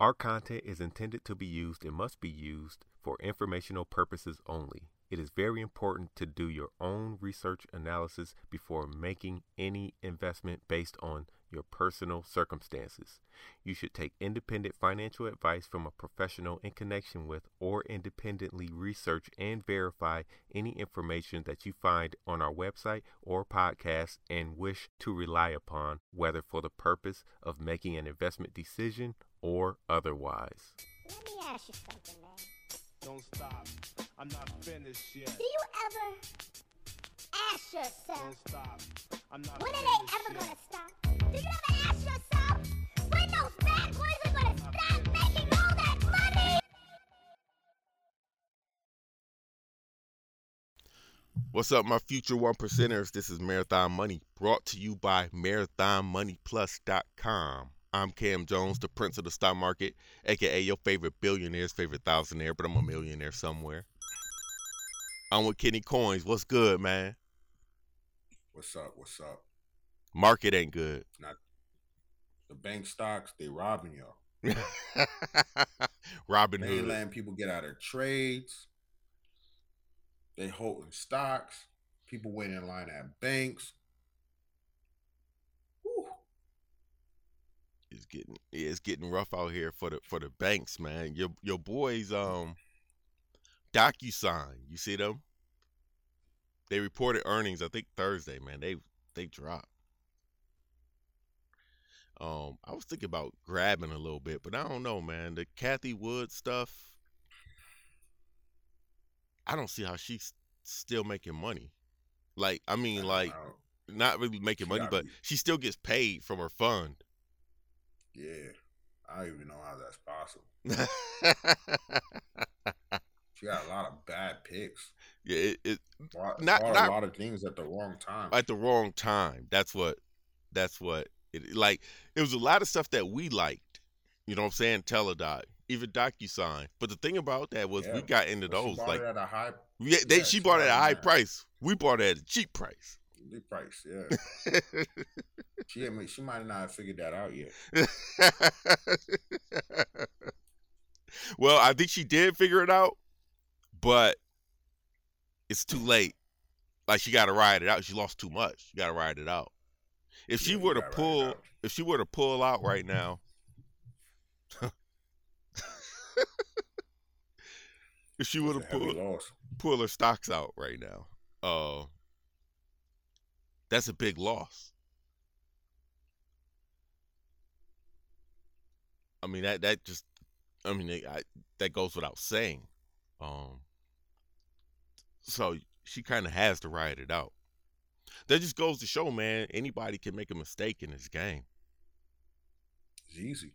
Our content is intended to be used and must be used for informational purposes only. It is very important to do your own research analysis before making any investment based on your personal circumstances. You should take independent financial advice from a professional in connection with or independently research and verify any information that you find on our website or podcast and wish to rely upon, whether for the purpose of making an investment decision or otherwise. Let me ask you something, man. Don't stop. I'm not finished yet. Do you ever ask yourself, Don't stop. I'm not when are they ever gonna stop? Do you ever ask yourself when those bad boys are gonna stop making all that money? What's up, my future one percenters? This is Marathon Money brought to you by MarathonMoneyPlus.com. I'm Cam Jones, the prince of the stock market, aka your favorite billionaire's favorite thousandaire, but I'm a millionaire somewhere. I'm with Kenny Coins. What's good, man? What's up? What's up? Market ain't good. The bank stocks, they robbing y'all. Robin They Hood. people get out of trades. They holding stocks. People waiting in line at banks. Whew. It's getting it's getting rough out here for the for the banks, man. Your your boys, um, DocuSign. You see them? They reported earnings. I think Thursday, man. They they dropped. Um, I was thinking about grabbing a little bit, but I don't know, man. The Cathie Wood stuff. I don't see how she's still making money. Like, I mean, like don't- really making She money, but be- she still gets paid from her fund. yeah. I don't even know how that's possible. She got a lot of bad picks. yeah, it, it Bought, Not- bought not- a lot of things at the wrong time. at the wrong time. That's what. That's what. It like. It was a lot of stuff that we liked. You know what I'm saying? Teladoc, even DocuSign. But the thing about that was we got into those like at a high yeah, they yeah, she she bought it at a high price. We bought it at a cheap price. the price. Yeah. she she might not have figured that out yet. well, I think she did figure it out, but it's too late. Like she got to ride it out. She lost too much. She got to ride it out. If she Yeah, were to gotta ride it pull, out. if she were to pull out right now, if she were to pull pull her stocks out right now, uh, that's a big loss. I mean that that just, I mean it- I, that goes without saying. Um, so she kind of has to ride it out. That just goes to show, man, anybody can make a mistake in this game. It's easy.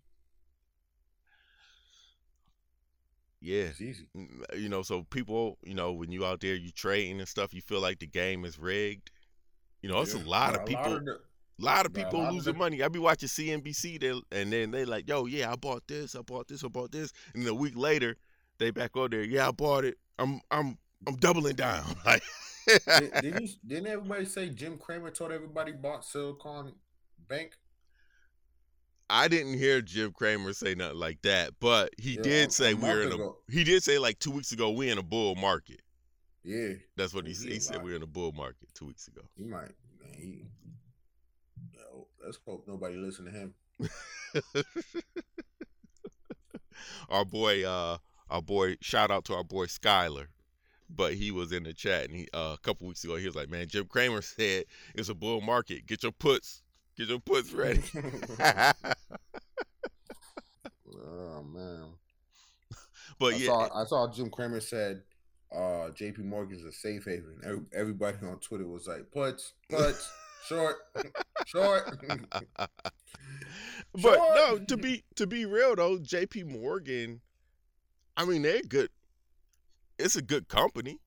Yeah, It's easy. Mm, you know, so people, you know, when you out there, you trading and stuff, you feel like the game is rigged. You know, it's Yeah. a lot of people. A lot of people lot losing the- money. I be watching CNBC, they, and then they like, "Yo, yeah, I bought this, I bought this, I bought this," and then a week later, they back on there, "Yeah, I bought it. I'm, I'm, I'm doubling down." Like, did, did you, didn't everybody say Jim Cramer told everybody bought Silicon Bank? I didn't hear Jim Cramer say nothing like that, but he Yeah, did say we're in a. ago. He did say like two weeks ago we in a bull market. Yeah, That's what he He said. He said we're in a bull market two weeks ago. he might. Man, he, yo, let's hope nobody listen to him. our boy, uh, our boy, shout out to our boy Skyler. But he was in the chat and he uh, a couple weeks ago he was like, "Man, Jim Cramer said it's a bull market. Get your puts, get your puts ready." Oh man, but I yeah, saw I saw Jim Cramer said uh, J.P. Morgan's a safe haven. Every, everybody on Twitter was like, "Puts, puts, short, short." but Sure. no, to be to be real though, J.P. Morgan, I mean they're good. It's a good company.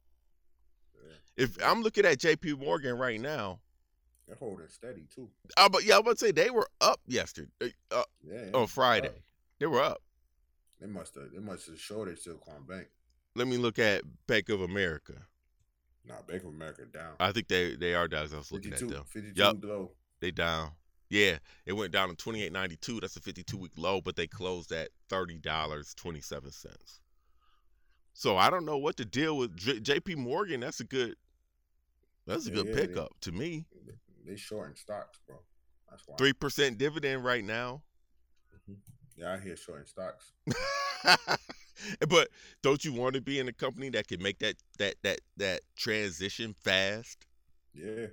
Yeah. If I'm looking at J.P. Morgan right now, They're holding steady too. uh, but yeah, I'm about to say they were up yesterday, uh, Yeah. on Friday. They were up. They must have. They must have showed shorted Silicon Bank. Let me look at Bank of America. Nah, Bank of America down. I think they they are down. I was looking 52, at them. 52 Yup. low. They down. Yeah, it went down to twenty eight ninety two. That's a fifty two week low, but they closed at thirty dollars twenty seven cents. So I don't know what to deal with J- J.P. Morgan. That's a good. That's a Yeah, good yeah, they- pickup to me. They shorting stocks, bro. That's why. Three percent dividend right now. Yeah, I hear shorting stocks. but don't you want to be in a company that can make that that that that transition fast? Yeah.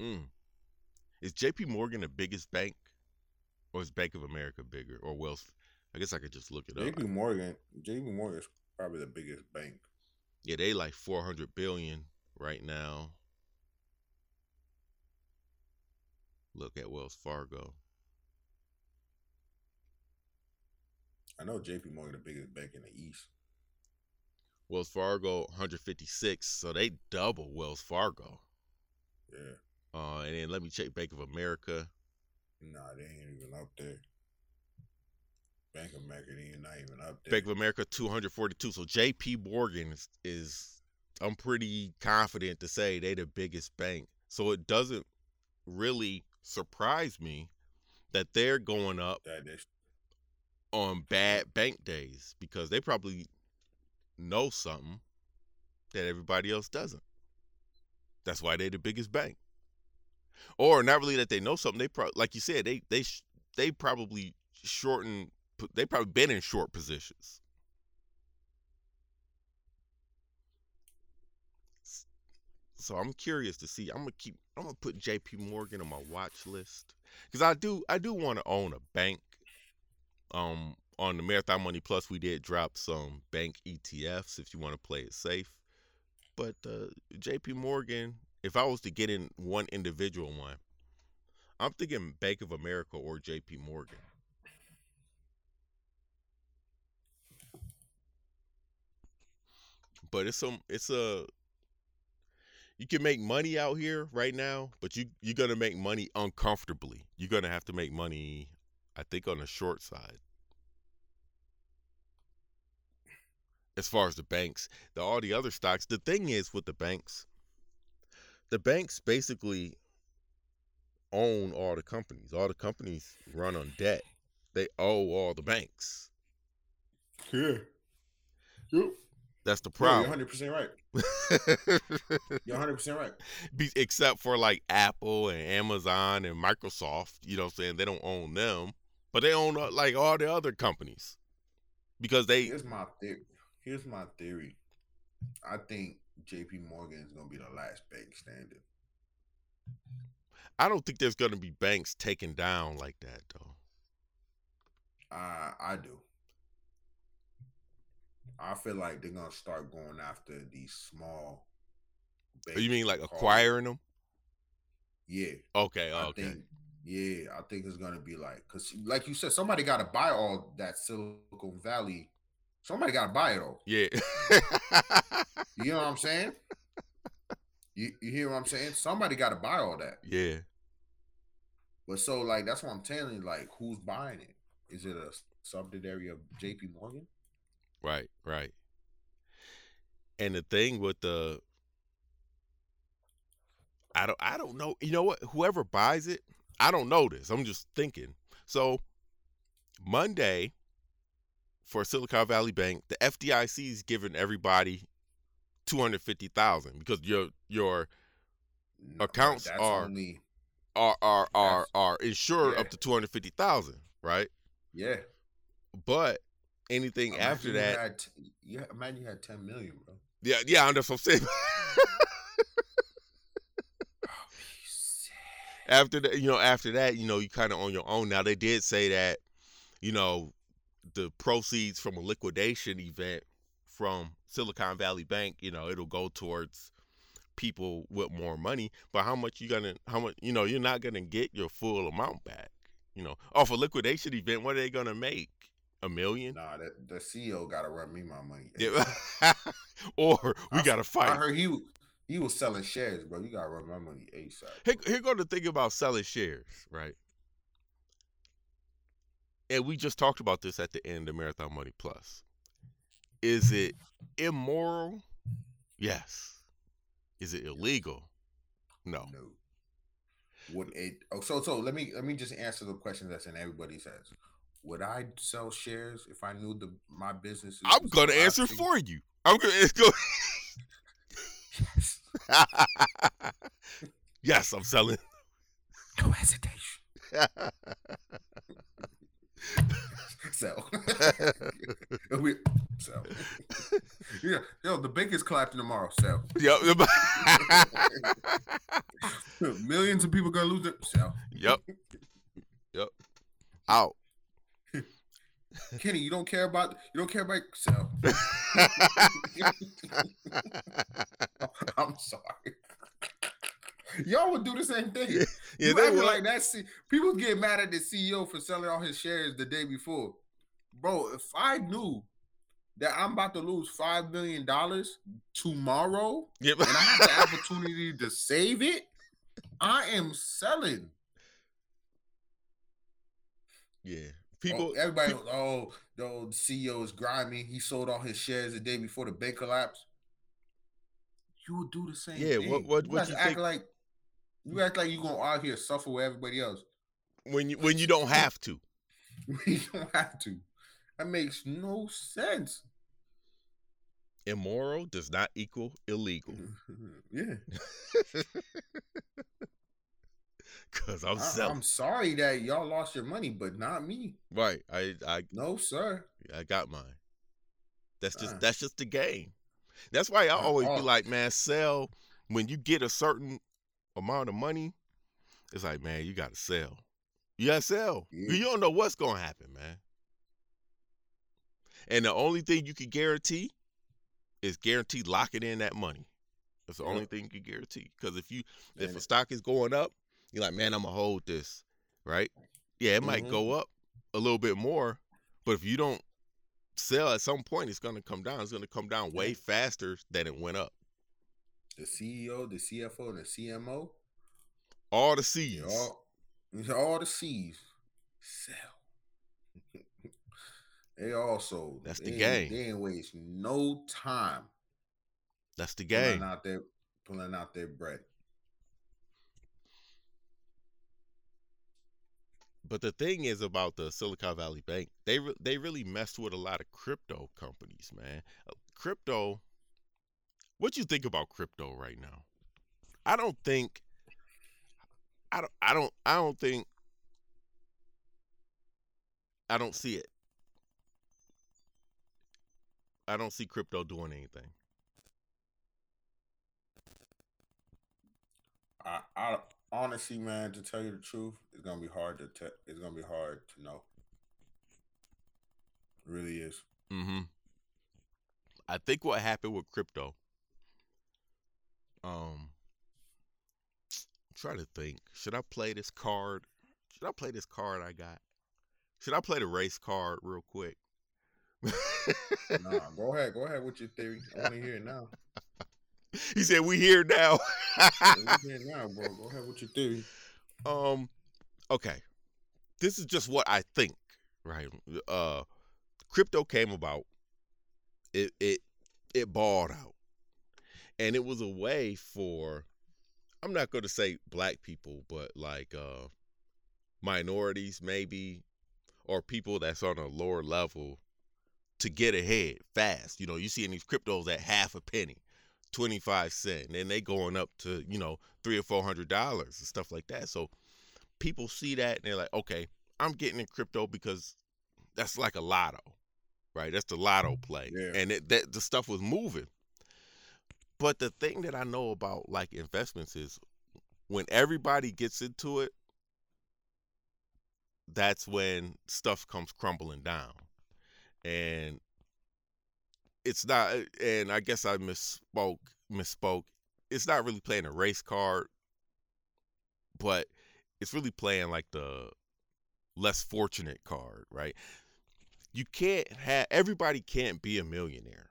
Mm. Is J.P. Morgan the biggest bank, or is Bank of America bigger, or Wells? I guess I could just look it up. JP Morgan, JP Morgan is probably the biggest bank. Yeah, they like four hundred billion right now. Look at Wells Fargo. I know JP Morgan the biggest bank in the East. Wells Fargo 156, so they double Wells Fargo. Yeah. Uh, and then let me check Bank of America. Nah, they ain't even up there. Bank of America, not even up there. Bank of America 242. So JP Morgan is, is I'm pretty confident to say they the biggest bank. So it doesn't really surprise me that they're going up on bad bank days because they probably know something that everybody else doesn't. That's why they're the biggest bank. Or not really that they know something. They probably, like you said, they they sh- they probably shorten. They probably been in short positions. So I'm curious to see. I'm gonna keep. I'm gonna put J.P. Morgan on my watch list because I do. I do want to own a bank. Um, on the Marathon Money Plus, we did drop some bank ETFs if you want to play it safe. But uh, J.P. Morgan, if I was to get in one individual one, I'm thinking Bank of America or J.P. Morgan. But it's some. It's a. You can make money out here right now, but you you're gonna make money uncomfortably. You're gonna have to make money, I think, on the short side. as far as the banks, the all the other stocks. The thing is with the banks, the banks basically own all the companies. All the companies run on debt. They owe all the banks. Yeah. Yep. That's the Yeah, you're problem. 100% right. You're 100% right. Be- Except for like Apple and Amazon and Microsoft, you know what I'm saying? They don't own them, but they own uh, like all the other companies because they Here's my theory. Here's my theory. I think JP Morgan is going to be the last bank standing. I don't think there's going to be banks taken down like that though. I I do. I feel like they're gonna start going after these small. Oh, You mean like called- acquiring them? Yeah, Okay, I okay. think. Yeah, I think it's gonna be like, cause like you said, somebody got to buy all that Silicon Valley. Somebody got to buy it all. Yeah. You know what I'm saying? You you hear what I'm saying? Somebody got to buy all that. yeah. But so like that's what I'm telling you. Like, who's buying it? Is it a subsidiary of J.P. Morgan? Right, right. And the thing with the I don't I don't know. You know what? Whoever buys it, I don't know this. I'm just thinking. So Monday for Silicon Valley Bank, the FDIC is giving everybody 250,000 because your your no, accounts are, only are are are are insured Yeah. up to 250,000, right? yeah. But anything Imagine after that, t- yeah, imagine you had 10 million, bro. yeah, yeah, that's what I'm saying. after that, you know, after that, you know, you kind of on your own. Now they did say that, you know, the proceeds from a liquidation event from Silicon Valley Bank, you know, it'll go towards people with more money. But how much you gonna? How much? You know, you're not gonna get your full amount back. You know, off a liquidation event, what are they gonna make? A million? Nah, the, the CEO got to run me my money. Yeah. or we I- gotta fight. I heard he he was selling shares, bro. You got to run my money ASAP. Here, here go the thing about selling shares, right? And we just talked about this at the end of Marathon Money Plus. Is it immoral? Yes. Is it illegal? No. No. Would it? Oh, so so let me let me just answer the question that's in everybody's heads. Would I sell shares if I knew the my business? is- I'm gonna answer collapsing? for you. I'm gonna go. Yes. yes, I'm selling. No hesitation. Sell. we sell. yeah, yo, the bankers collapsing tomorrow. Sell. yep. Millions of people gonna lose it. Sell. yep. Yep. Out. Kenny, you don't care about you don't care about sell. I'm sorry. Y'all would do the same thing. yeah, you they will. like that. C- people get mad at the CEO for selling all his shares the day before. Bro, if I knew that I'm about to lose five million dollars tomorrow Yep. and I have the opportunity to save it, I am selling. yeah. People, People. everybody, oh, the old CEO is grimy. He sold all his shares the day before the bank collapsed. You would do the same. Yeah, thing. what- what- you what you act think- like? You act like you gonna out here suffer with everybody else. when you when you don't have to. you don't have to. That makes no sense. Immoral does not equal illegal. yeah, Cause I'm I, selling. am sorry that y'all lost your money, but not me. Right. I I No, sir. I got mine. That's just Uh. that's just the game. That's why I Uh, always be uh. like, man, sell when you get a certain amount of money. It's like, man, you gotta sell. You gotta sell. Yeah. You don't know what's gonna happen, man. And the only thing you can guarantee is guarantee locking in that money. That's the only thing you can guarantee. Because if you if And a stock is going up, you're like, man, I'm gonna hold this, right? Yeah, it might Mhm. go up a little bit more, but if you don't sell at some point, it's gonna come down. It's gonna come down way faster than it went up. The CEO, the CFO, and the CMO, All the C's. all, all the C's sell. they all sold. That's the They game. They ain't waste no time That's the game. pulling out their pulling out their bread. But the thing is about the Silicon Valley Bank, they re- they really messed with a lot of crypto companies, man. Uh, Crypto. What you think about crypto right now? I don't think. I don't. I don't. I don't think. I don't see it. I don't see crypto doing anything. I, I honestly, man, to tell you the truth, it's gonna be hard to te- it's gonna be hard to know. It really is. Mm-hmm. I think what happened with crypto. Um, I'm trying to think. Should I play this card? Should I play this card I got? Should I play the race card real quick? Nah, go ahead, go ahead with your theory. I want to hear it now. he said, "We here now." Wanna hear now, bro. Go ahead with your theory. um, okay. This is just what I think. Right. Uh, crypto came about. It it it balled out, and it was a way for. I'm not going to say black people, but like uh, minorities, maybe, or people that's on a lower level, to get ahead fast. You know, you see in these cryptos at half a penny, twenty five cent, and they going up to you know three or four hundred dollars and stuff like that. So people see that and they're like, okay, I'm getting in crypto because that's like a lotto, right? That's the lotto play, Yeah. and it, that the stuff was moving. But the thing that I know about like investments is when everybody gets into it, that's when stuff comes crumbling down. And it's not uh, and I guess I misspoke misspoke. It's not really playing a race card, but it's really playing like the less fortunate card, right? You can't have everybody can't be a millionaire.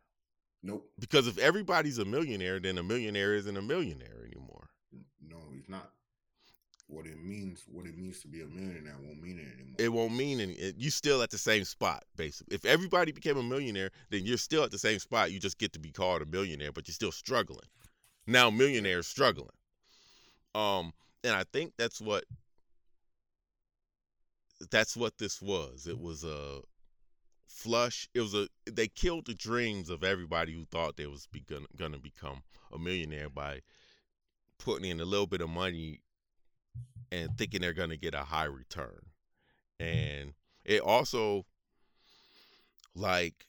Nope. Because if everybody's a millionaire, then a millionaire isn't a millionaire anymore. No, he's not. What it means, what it means to be a millionaire, won't mean it anymore. It won't mean any. It, you still at the same spot, basically. If everybody became a millionaire, then you're still at the same spot. You just get to be called a millionaire, but you're still struggling. Now millionaires struggling. Um, and I think that's what that's what this was. It was a flush. It was a they killed the dreams of everybody who thought they was be gonna, gonna become a millionaire by putting in a little bit of money and thinking they're gonna get a high return. Mm-hmm. And it also like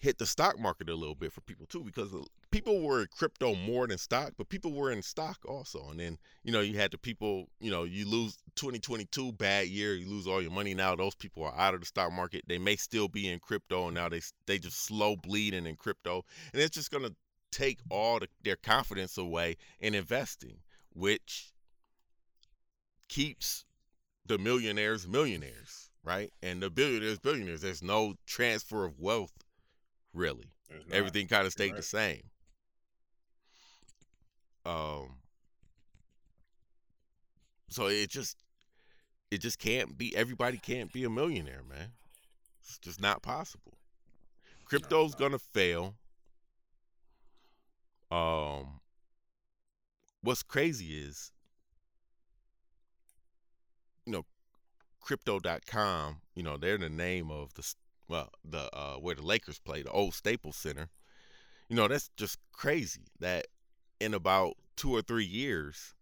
hit the stock market a little bit for people too because people were in crypto more than stock but people were in stock also. And then you know you had the people you know you lose 2022 bad year you lose all your money. Now those people are out of the stock market. They may still be in crypto and now they they just slow bleeding in crypto. And it's just going to take all the, their confidence away in investing which keeps the millionaires millionaires right and the billionaires billionaires there's no transfer of wealth really everything kind of stayed the same. Um, so it just it just can't be everybody can't be a millionaire, man. It's just not possible. Crypto's gonna fail. Um, what's crazy is, you know, crypto.com, you know, they're the name of the well, the uh where the Lakers play, the old Staples Center. You know, that's just crazy that in about 2 or 3 years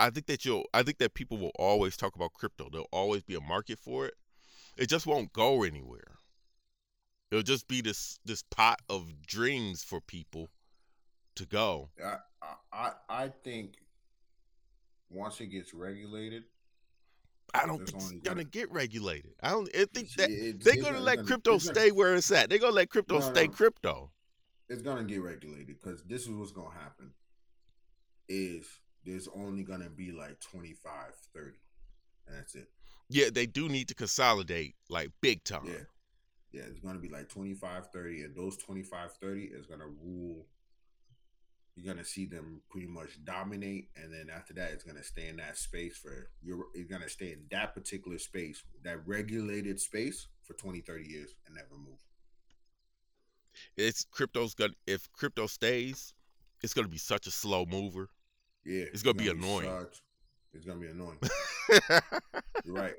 I think that you'll I think that people will always talk about crypto. There'll always be a market for it. It just won't go anywhere. It'll just be this this pot of dreams for people to go. I, I I I think once it gets regulated, I don't think it's gonna gonna- get regulated. I don't I think that they're gonna let gonna- crypto gonna- stay where it's at. They're gonna let crypto No, stay no. crypto. It's gonna get regulated because this is what's gonna happen. Is there's only gonna be like 25, 30. and that's it. Yeah, they do need to consolidate like big time. Yeah. Yeah, it's going to be like 25, 30, and those 25, 30 is going to rule. You're going to see them pretty much dominate, and then after that, it's going to stay in that space for you're. It's going to stay in that particular space, that regulated space, for 20, 30 years and never move. It's crypto's gonna if crypto stays, it's gonna be such a slow mover. Yeah, It's gonna be annoying. such- it's going to be annoying. You're right.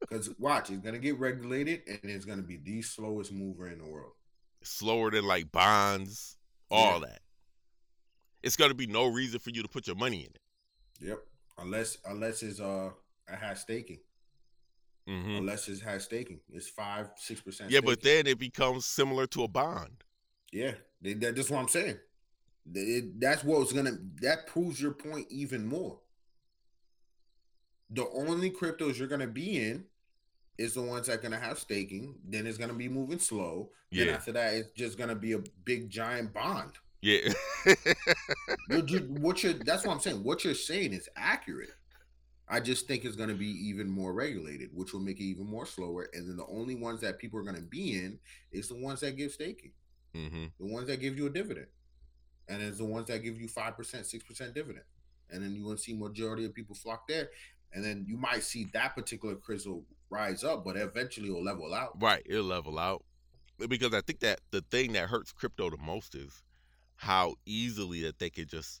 Because watch, it's going to get regulated, and it's going to be the slowest mover in the world. Slower than like bonds, all Yeah. that. It's gonna be no reason for you to put your money in it. Yep. Unless unless it's uh it has staking. hmm unless it's high staking. It's five, six percent. Yeah, but then it becomes similar to a bond. yeah, that's what I'm saying. It- that's what's gonna that proves your point even more. The only cryptos you're gonna be in is the ones that are gonna have staking. Then it's gonna be moving slow. Then Yeah. after that, it's just gonna be a big giant bond. Yeah. You're ju- what you're that's what I'm saying. What you're saying is accurate. I just think it's going to be even more regulated, which will make it even more slower. And then the only ones that people are going to be in is the ones that give staking, hmm the ones that give you a dividend, and it's the ones that give you five percent, six percent dividend. And then you want to see majority of people flock there, and then you might see that particular crystal rise up, but eventually it'll level out. Right, it'll level out. Because I think that the thing that hurts crypto the most is how easily that they could just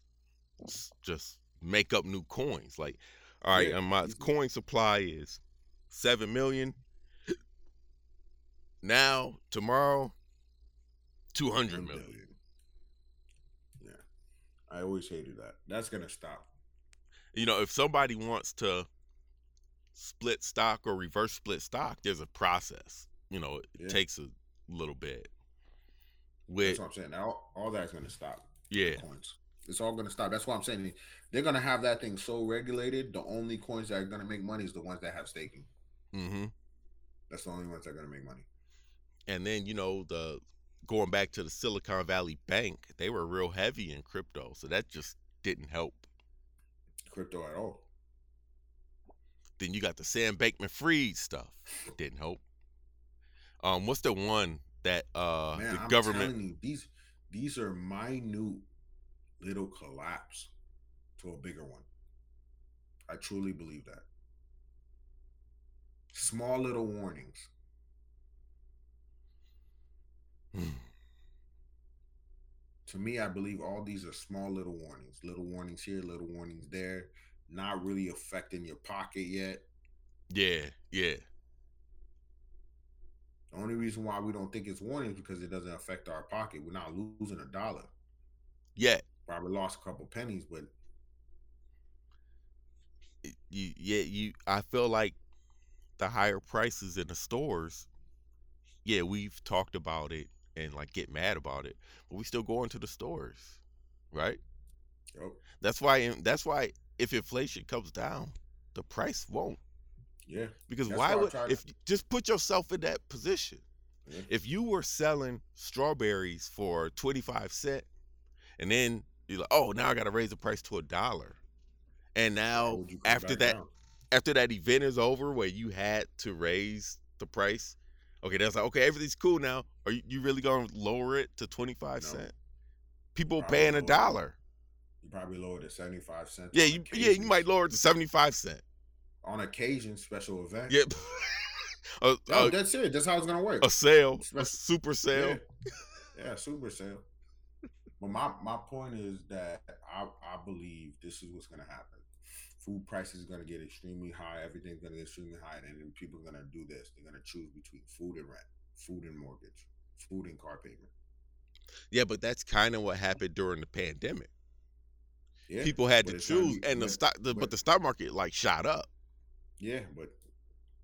just make up new coins. Like, all right, Yeah, and my coin supply is seven million. Now, tomorrow, two hundred million. billion. Yeah, I always hated that. That's gonna stop. You know, if somebody wants to split stock or reverse split stock, there's a process. You know, it Yeah. takes a little bit. That's what I'm saying. Now all that's gonna stop. yeah, coins. It's all gonna stop. That's why I'm saying they're gonna have that thing so regulated. The only coins that are gonna make money is the ones that have staking. Mm-hmm. That's the only ones that are gonna make money. and then you know the going back to the Silicon Valley Bank, they were real heavy in crypto, so that just didn't help. Crypto at all. Then you got the Sam Bankman-Fried stuff, didn't help. Um, what's the one that uh Man, the I'm government? you, these these are minute little collapse to a bigger one. I truly believe that. Small little warnings. to me, I believe all these are small little warnings, little warnings here, little warnings there, not really affecting your pocket yet. Yeah, yeah. The only reason why we don't think it's warnings because it doesn't affect our pocket. We're not losing a dollar. Yeah. Probably lost a couple pennies, but You yeah, you I feel like the higher prices in the stores, yeah, we've talked about it and like get mad about it, but we still go into the stores, right? oh, That's why that's why if inflation comes down, the price won't. Yeah, Because That's why would try to- if just put yourself in that position? yeah. If you were selling strawberries for 25 cent and then you're like, "Oh, now I got to raise the price to a dollar." And now would you cut after that down? after that event is over where you had to raise the price, okay, that's like, "Okay, everything's cool now." Are you, you really going to lower it to 25 No. cent? People Probably paying a dollar. You probably lowered it seventy five cents. Yeah, you yeah, you might lower it to 75 cent. On occasion special event. Yep. a, No, a, that's it. That's how it's gonna work. a sale, a super sale. Yeah, yeah super sale. But my, my point is that I, I believe this is what's gonna happen. Food prices are gonna get extremely high. Everything's gonna get extremely high, and then people are gonna do this. They're gonna choose between food and rent, food and mortgage, food and car payment. Yeah, but that's kind of what happened during the pandemic. Yeah, People had to choose, and the stock, the, but but- the stock market like shot up. Yeah, but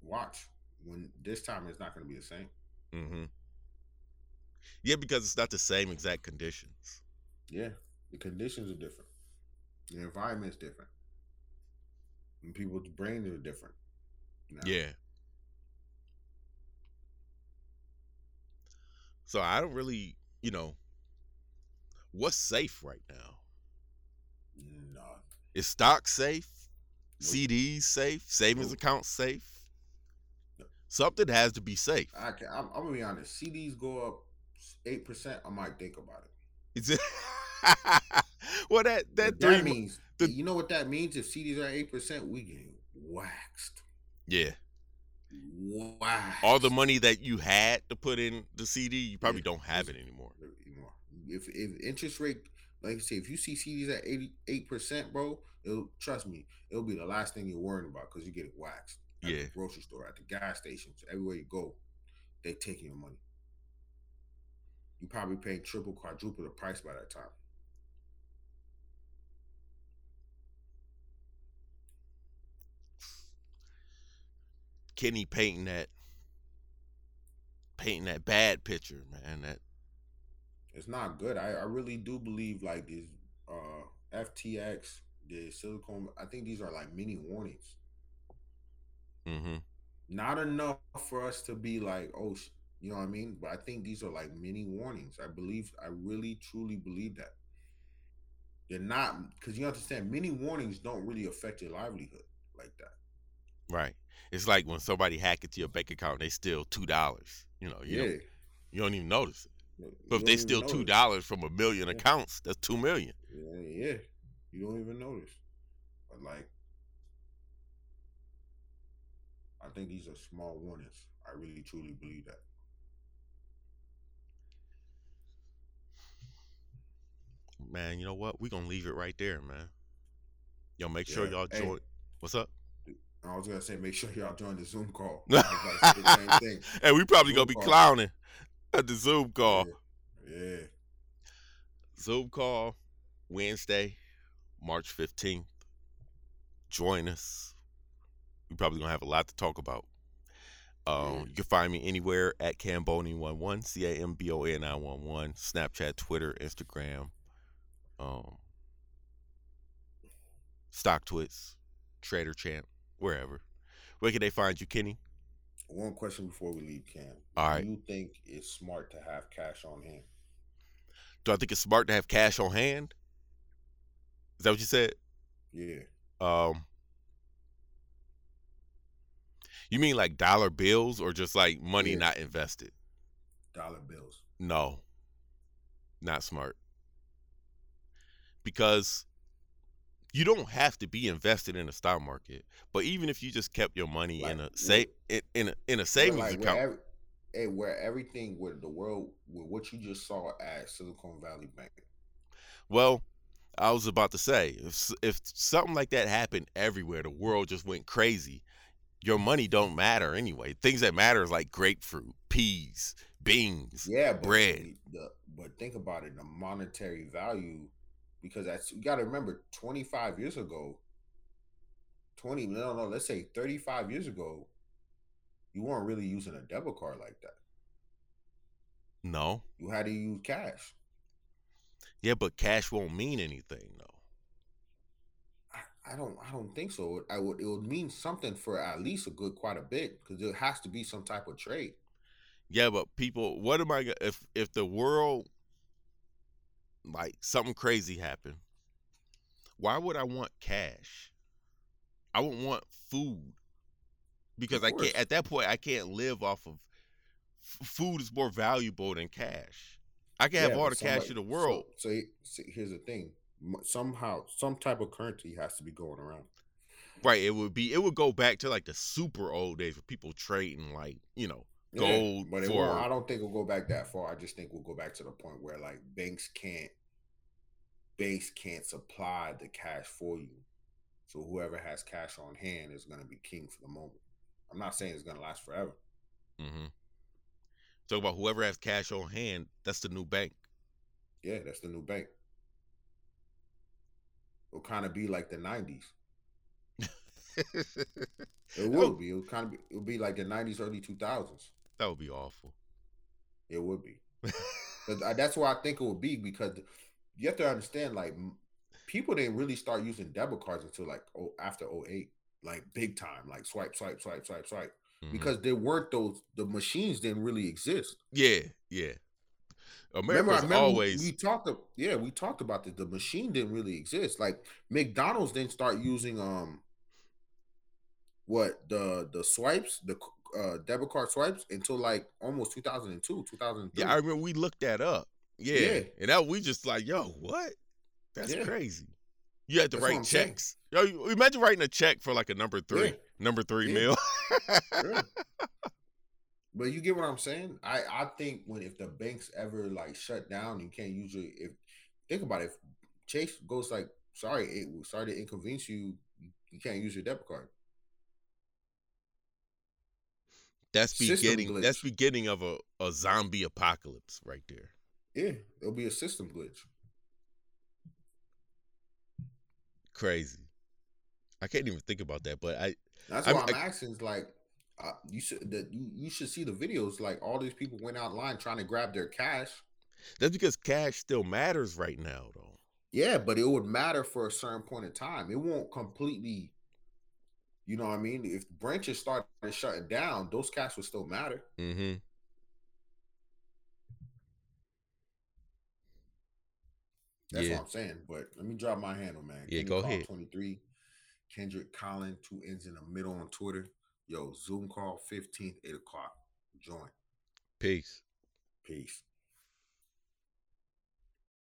watch when this time it's not gonna be the same. hmm Yeah, because it's not the same exact conditions. Yeah, the conditions are different. The environment's different. And people's brains are different. now. Yeah. So I don't really, you know, what's safe right now? No. Is stock safe? CDs safe? Savings accounts safe? Something has to be safe. I can, I'm, I'm gonna be honest. CDs go up eight percent. I might think about it. Is it? well, that that three. that means the- you know what that means. If CDs are eight percent, we getting waxed. yeah. Waxed. All the money that you had to put in the CD, you probably Yeah, don't have it anymore. anymore. If if interest rate, like I say, if you see CDs at eighty eight percent, bro, it'll trust me, it'll be the last thing you're worrying about because you get it waxed. At Yeah. the grocery store, at the gas stations, everywhere you go, they taking your money. You probably paying triple, quadruple the price by that time. Kenny painting that painting that bad picture, man. That It's not good. I, I really do believe like these uh FTX, the Silicon. I think these are like mini warnings. hmm Not enough for us to be like, oh, sh- you know what I mean. But I think these are like mini warnings. I believe. I really truly believe that. They're not because you understand. Many warnings don't really affect your livelihood like that. right. It's like when somebody hack into your bank account, they steal two dollars. You know, you yeah. don't, you don't even notice it. You But if they steal two dollars from a million Yeah. accounts, that's two million. Yeah, yeah, you don't even notice. But like, I think these are small warnings. I really truly believe that. Man, you know what? We're gonna leave it right there, man. Yo, make sure y'all Hey. join. What's up? I was gonna say, make sure y'all join the Zoom call. I was about to say the same thing. Hey, we probably gonna be call. clowning at the Zoom call. Yeah. Zoom call Wednesday, March 15th. Join us. We're probably gonna have a lot to talk about. Um, You can find me anywhere at Camboni11, C A M B O N I 11, Snapchat, Twitter, Instagram, um, StockTwits, Trader Champ, wherever. Where can they find you, Kenny? One question before we leave, Cam. All right. Do you think it's smart to have cash on hand? Do I think it's smart to have cash on hand? Is that what you said? Yeah. Um, you mean like dollar bills or just like money Yeah. not invested? Dollar bills. No, not smart. Because you don't have to be invested in the stock market, but even if you just kept your money in a say in, in a in a savings like, account, Where, ev- hey, where everything with the world with what you just saw at Silicon Valley Bank, Well, I was about to say, if if something like that happened everywhere, the world just went crazy. Your money don't matter anyway. Things that matter is like grapefruit, peas, beans, Yeah, but bread. The, but think about it, the monetary value, because that's you got to remember, twenty five years ago, twenty no no, let's say thirty five years ago, you weren't really using a debit card like that. No, You had to use cash. Yeah, but cash won't mean anything though. I, I don't I don't think so. I would it would mean something for at least a good quite a bit because there has to be some type of trade. Yeah, but people, what am I if if the world like something crazy happened? Why would I want cash? I would want food because I can't. At that point, I can't live off of f- food. Is more valuable than cash. I can have Yeah, all the but cash in the world. So, so, he- so here's the thing: somehow, some type of currency has to be going around. Right. It would be. It would go back to like the super old days where people trading like you know Yeah, gold but it for. I don't think we'll go back that far. I just think we'll go back to the point where like banks can't banks can't supply the cash for you. So whoever has cash on hand is going to be king for the moment. I'm not saying it's going to last forever. hmm Talk about whoever has cash on hand. That's the new bank. Yeah, that's the new bank. It'll kind of be like the '90s. It will be. It'll kind of be. It'll be like the '90s, early 2000s. that would be awful. It would be. That's why I think it would be because you have to understand, like people didn't really start using debit cards until like oh after 08, like big time, like swipe, swipe, swipe, swipe, swipe. Mhm. Because there weren't those the machines didn't really exist. Yeah, yeah. Remember, I America's remember always we talked. Yeah, we talked about this. The machine didn't really exist. Like McDonald's didn't start using um what the the swipes the uh debit card swipes until like almost 2002 2003 yeah. I remember we looked that up. Yeah, Yeah. and that we just like, yo, what? That's Yeah. crazy. You had to That's write saying. checks. Yo, imagine writing a check for like a number three, Yeah. number three Yeah. meal. Yeah. But you get what I'm saying? I I think when if the banks ever like shut down, you can't usually if think about it. If Chase goes like, sorry, it sorry to inconvenience you. You can't use your debit card. that's beginning. That's beginning of a, a zombie apocalypse right there. Yeah, it'll be a system glitch. Crazy. I can't even think about that, but I That's I'm- why I'm, I- asking. Is like, uh, you should that you, should see the videos. Like all these people went out line trying to grab their cash. that's because cash still matters right now, though. Yeah, but it would matter for a certain point in time. It won't completely. You know what I mean? If branches started shutting down, those cash would still matter. Mm-hmm. That's Yeah. what I'm saying. But let me drop my handle, man. Yeah, go ahead. 23, Kendrick Collin, two ends in the middle on Twitter. Yo, Zoom call 15th, 8 o'clock. Join. Peace. Peace.